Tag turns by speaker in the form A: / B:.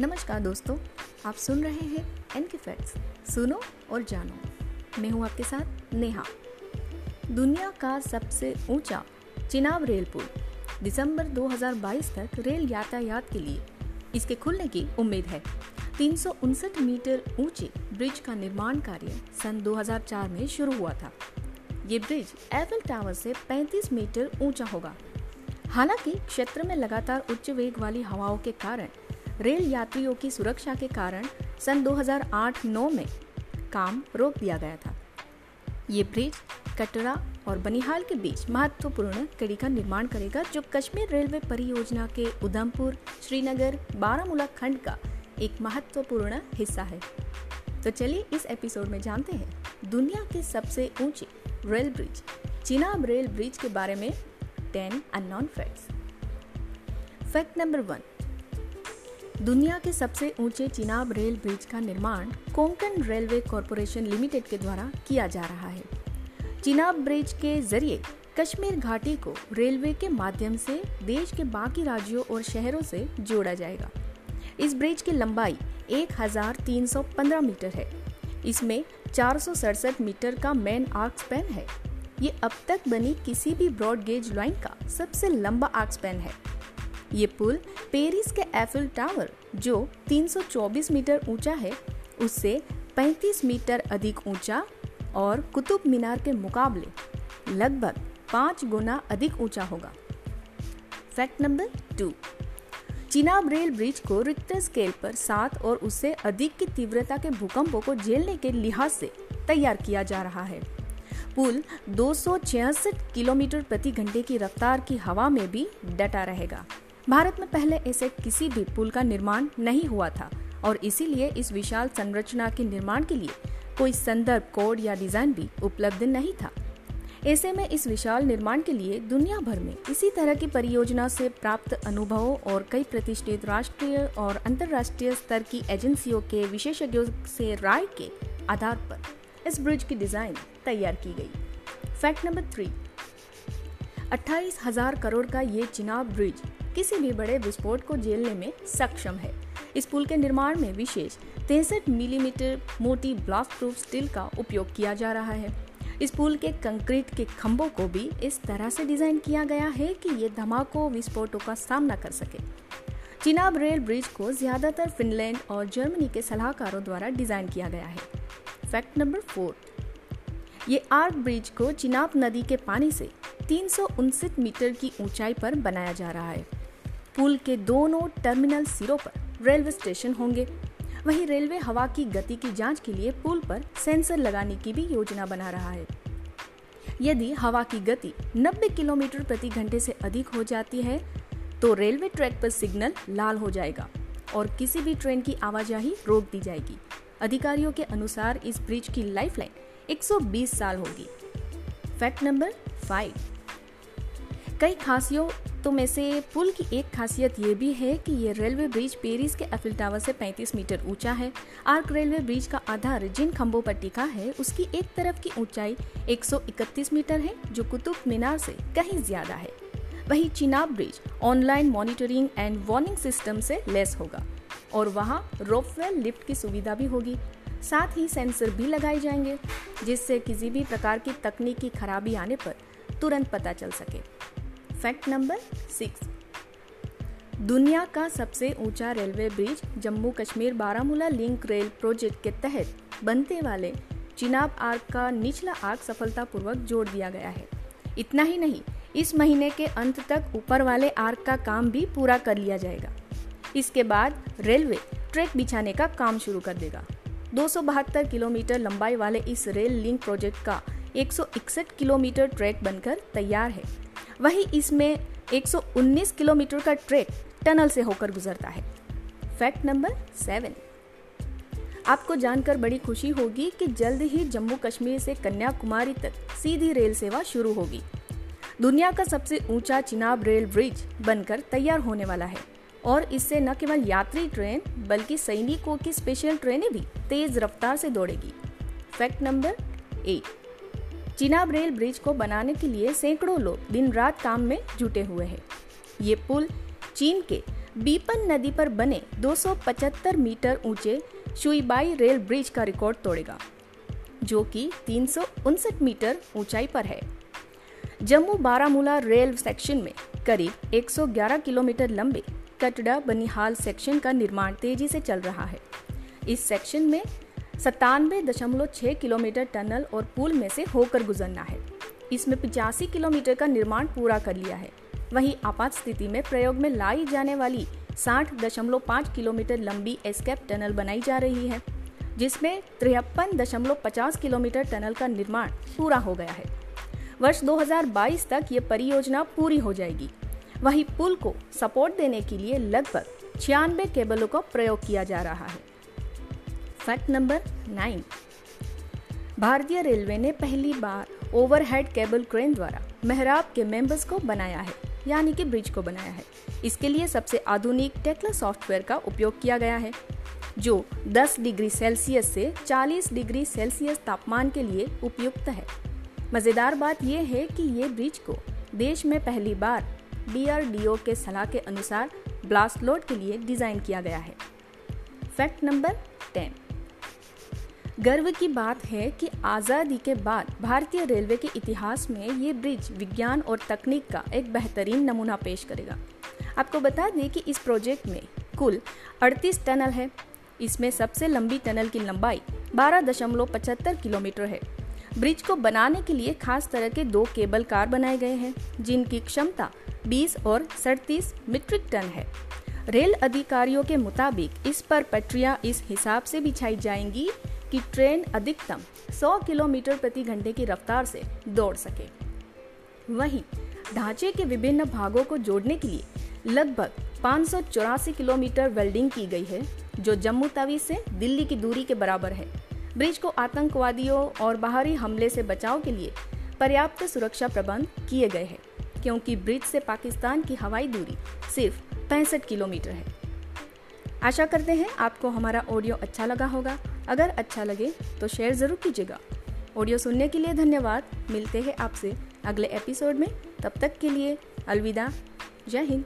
A: नमस्कार दोस्तों, आप सुन रहे हैं एन के फैक्ट्स सुनो और जानो। मैं हूँ आपके साथ नेहा। दुनिया का सबसे ऊँचा चिनाब रेल पुल दिसंबर 2022 तक रेल यातायात के लिए इसके खुलने की उम्मीद है। तीन सौ उनसठ मीटर ऊँचे ब्रिज का निर्माण कार्य सन 2004 में शुरू हुआ था। ये ब्रिज एफिल टावर से 35 मीटर ऊँचा होगा। हालाँकि क्षेत्र में लगातार उच्च वेग वाली हवाओं के कारण रेल यात्रियों की सुरक्षा के कारण सन 2008-9 में काम रोक दिया गया था। ये ब्रिज कटरा और बनिहाल के बीच महत्वपूर्ण कड़ी का निर्माण करेगा, जो कश्मीर रेलवे परियोजना के उधमपुर, श्रीनगर, बारामूला खंड का एक महत्वपूर्ण हिस्सा है। तो चलिए इस एपिसोड में जानते हैं दुनिया के सबसे ऊँचे rail bridge, Chenab rail bridge के बारे में, ten unknown facts. Fact number one दुनिया के सबसे ऊँचे चिनाब रेल ब्रिज का निर्माण कोंकण रेलवे कॉरपोरेशन लिमिटेड के द्वारा किया जा रहा है। चिनाब ब्रिज के ज़रिए कश्मीर घाटी को रेलवे के माध्यम से देश के बाकी राज्यों और शहरों से जोड़ा जाएगा। इस ब्रिज की लंबाई 1315 मीटर है। इसमें चार सौ सड़सठ मीटर का मेन आर्क स्पैन है। ये अब तक बनी किसी भी ब्रॉड गेज लाइन का सबसे लंबा आर्क स्पैन है। ये पुल पेरिस के एफिल टावर, जो 324 मीटर ऊँचा है, उससे 35 मीटर अधिक ऊँचा और कुतुब मीनार के मुकाबले लगभग पाँच गुना अधिक ऊँचा होगा। Fact number two Chenab rail bridge को रिक्टर स्केल पर सात और उससे अधिक की तीव्रता के भूकंपों को झेलने के लिहाज से तैयार किया जा रहा है। पुल दो सौ छियासठ किलोमीटर प्रति घंटे की रफ्तार की हवा में भी डटा रहेगा। भारत में पहले ऐसे किसी भी पुल का निर्माण नहीं हुआ था और इसीलिए इस विशाल संरचना के निर्माण के लिए कोई संदर्भ कोड या डिज़ाइन भी उपलब्ध नहीं था। ऐसे में इस विशाल निर्माण के लिए दुनिया भर में इसी तरह की परियोजना से प्राप्त अनुभवों और कई प्रतिष्ठित राष्ट्रीय और अंतर्राष्ट्रीय स्तर की एजेंसियों के विशेषज्ञों से राय के आधार पर इस ब्रिज की डिज़ाइन तैयार की गई। Fact number three. अट्ठाईस हज़ार करोड़ का ये चिनाब ब्रिज किसी भी बड़े विस्फोट को झेलने में सक्षम है। इस पुल के निर्माण में विशेष तिरसठ मिलीमीटर मोटी ब्लास्ट प्रूफ स्टील का उपयोग किया जा रहा है। इस पुल के कंक्रीट के खंभों को भी इस तरह से डिज़ाइन किया गया है कि ये धमाकों विस्फोटों का सामना कर सके। चिनाब रेल ब्रिज को ज़्यादातर फिनलैंड और जर्मनी के सलाहकारों द्वारा डिज़ाइन किया गया है। Fact number four. ये आर्क ब्रिज को चिनाब नदी के पानी से तीन मीटर की ऊंचाई पर बनाया जा रहा है। पुल के दोनों टर्मिनल सिरों पर रेलवे स्टेशन होंगे। वहीं रेलवे हवा की गति की जाँच के लिए पुल पर सेंसर लगाने की भी योजना बना रहा है। यदि हवा की गति 90 किलोमीटर प्रति घंटे से अधिक हो जाती है तो रेलवे ट्रैक पर सिग्नल लाल हो जाएगा और किसी भी ट्रेन की आवाजाही रोक दी जाएगी। अधिकारियों के अनुसार इस ब्रिज की लाइफलाइन 120 साल होगी। Fact number five. कई खासियों तो में से पुल की एक खासियत ये भी है कि ये रेलवे ब्रिज पेरिस के एफिल टावर से 35 मीटर ऊँचा है। आर्क रेलवे ब्रिज का आधार जिन खंभों पर टिका है, उसकी एक तरफ़ की ऊंचाई 131 मीटर है, जो कुतुब मीनार से कहीं ज़्यादा है। वही Chenab bridge online monitoring and warning system से लेस होगा और वहाँ रोपवेल लिफ्ट की सुविधा भी होगी। साथ ही सेंसर भी लगाए जाएँगे, जिससे किसी भी प्रकार की तकनीकी खराबी आने पर तुरंत पता चल सके। Fact number six. दुनिया का सबसे ऊँचा railway bridge Jammu Kashmir Baramulla link rail project के तहत बनते वाले चिनाब आर्क का निचला आर्क सफलतापूर्वक जोड़ दिया गया है। इतना ही नहीं, इस महीने के अंत तक ऊपर वाले आर्क का काम भी पूरा कर लिया जाएगा। इसके बाद रेलवे ट्रैक बिछाने का काम शुरू कर देगा। दो सौ बहत्तर किलोमीटर लंबाई वाले इस रेल लिंक प्रोजेक्ट का 161 किलोमीटर ट्रैक बनकर तैयार है। वही इसमें 119 किलोमीटर का ट्रैक टनल से होकर गुजरता है। Fact number seven. आपको जानकर बड़ी खुशी होगी कि जल्द ही जम्मू कश्मीर से कन्याकुमारी तक सीधी रेल सेवा शुरू होगी। दुनिया का सबसे ऊँचा चिनाब रेल ब्रिज बनकर तैयार होने वाला है। और इससे न केवल यात्री ट्रेन, बल्कि सैनिकों की स्पेशल ट्रेनें भी तेज रफ्तार से दौड़ेगी। Fact number eight. Chenab rail bridge को बनाने के लिए सैकड़ों लोग दिन रात काम में जुटे हुए हैं। ये पुल चीन के बीपन नदी पर बने 275 मीटर ऊँचे शुईबाई रेल ब्रिज का रिकॉर्ड तोड़ेगा, जो कि तीन मीटर ऊंचाई पर है। जम्मू बारामूला रेल सेक्शन में करीब 111 किलोमीटर लंबे कटड़ा बनिहाल सेक्शन का निर्माण तेज़ी से चल रहा है। इस सेक्शन में सत्तानवे दशमलव छह किलोमीटर टनल और पुल में से होकर गुजरना है। इसमें पिचासी किलोमीटर का निर्माण पूरा कर लिया है। वहीं आपात स्थिति में प्रयोग में लाई जाने वाली साठ दशमलव पाँच किलोमीटर लंबी एस्केप टनल बनाई जा रही है, जिसमें तिरपन दशमलव पचास किलोमीटर टनल का निर्माण पूरा हो गया है। वर्ष 2022 तक ये परियोजना पूरी हो जाएगी। वही पुल को सपोर्ट देने के लिए लगभग छियानवे केबलों का प्रयोग किया जा रहा है। Fact number nine. भारतीय रेलवे ने पहली बार ओवरहेड केबल क्रेन द्वारा मेहराब के मेंबर्स को बनाया है, यानी कि ब्रिज को बनाया है। इसके लिए सबसे आधुनिक टेक्ला सॉफ्टवेयर का उपयोग किया गया है, जो 10 डिग्री सेल्सियस से 40 डिग्री सेल्सियस तापमान के लिए उपयुक्त है। मज़ेदार बात यह है कि ये ब्रिज को देश में पहली बार डीआरडीओ के सलाह के अनुसार ब्लास्ट लोड के लिए डिज़ाइन किया गया है। Fact number ten. गर्व की बात है कि आज़ादी के बाद भारतीय रेलवे के इतिहास में ये ब्रिज विज्ञान और तकनीक का एक बेहतरीन नमूना पेश करेगा। आपको बता दें कि इस प्रोजेक्ट में कुल 38 टनल है। इसमें सबसे लंबी टनल की लंबाई बारह दशमलव पचहत्तर किलोमीटर है। ब्रिज को बनाने के लिए खास तरह के दो केबल कार बनाए गए हैं, जिनकी क्षमता 20 और सड़तीस मीट्रिक टन है। रेल अधिकारियों के मुताबिक इस पर पटरियाँ इस हिसाब से बिछाई जाएँगी कि ट्रेन अधिकतम 100 किलोमीटर प्रति घंटे की रफ्तार से दौड़ सके। वहीं ढांचे के विभिन्न भागों को जोड़ने के लिए लगभग पाँच सौ चौरासी किलोमीटर वेल्डिंग की गई है, जो जम्मू तवी से दिल्ली की दूरी के बराबर है। ब्रिज को आतंकवादियों और बाहरी हमले से बचाव के लिए पर्याप्त सुरक्षा प्रबंध किए गए हैं, क्योंकि ब्रिज से पाकिस्तान की हवाई दूरी सिर्फ़ पैंसठ किलोमीटर है। आशा करते हैं आपको हमारा ऑडियो अच्छा लगा होगा। अगर अच्छा लगे तो शेयर ज़रूर कीजिएगा। ऑडियो सुनने के लिए धन्यवाद। मिलते हैं आपसे अगले एपिसोड में। तब तक के लिए अलविदा। जय हिंद।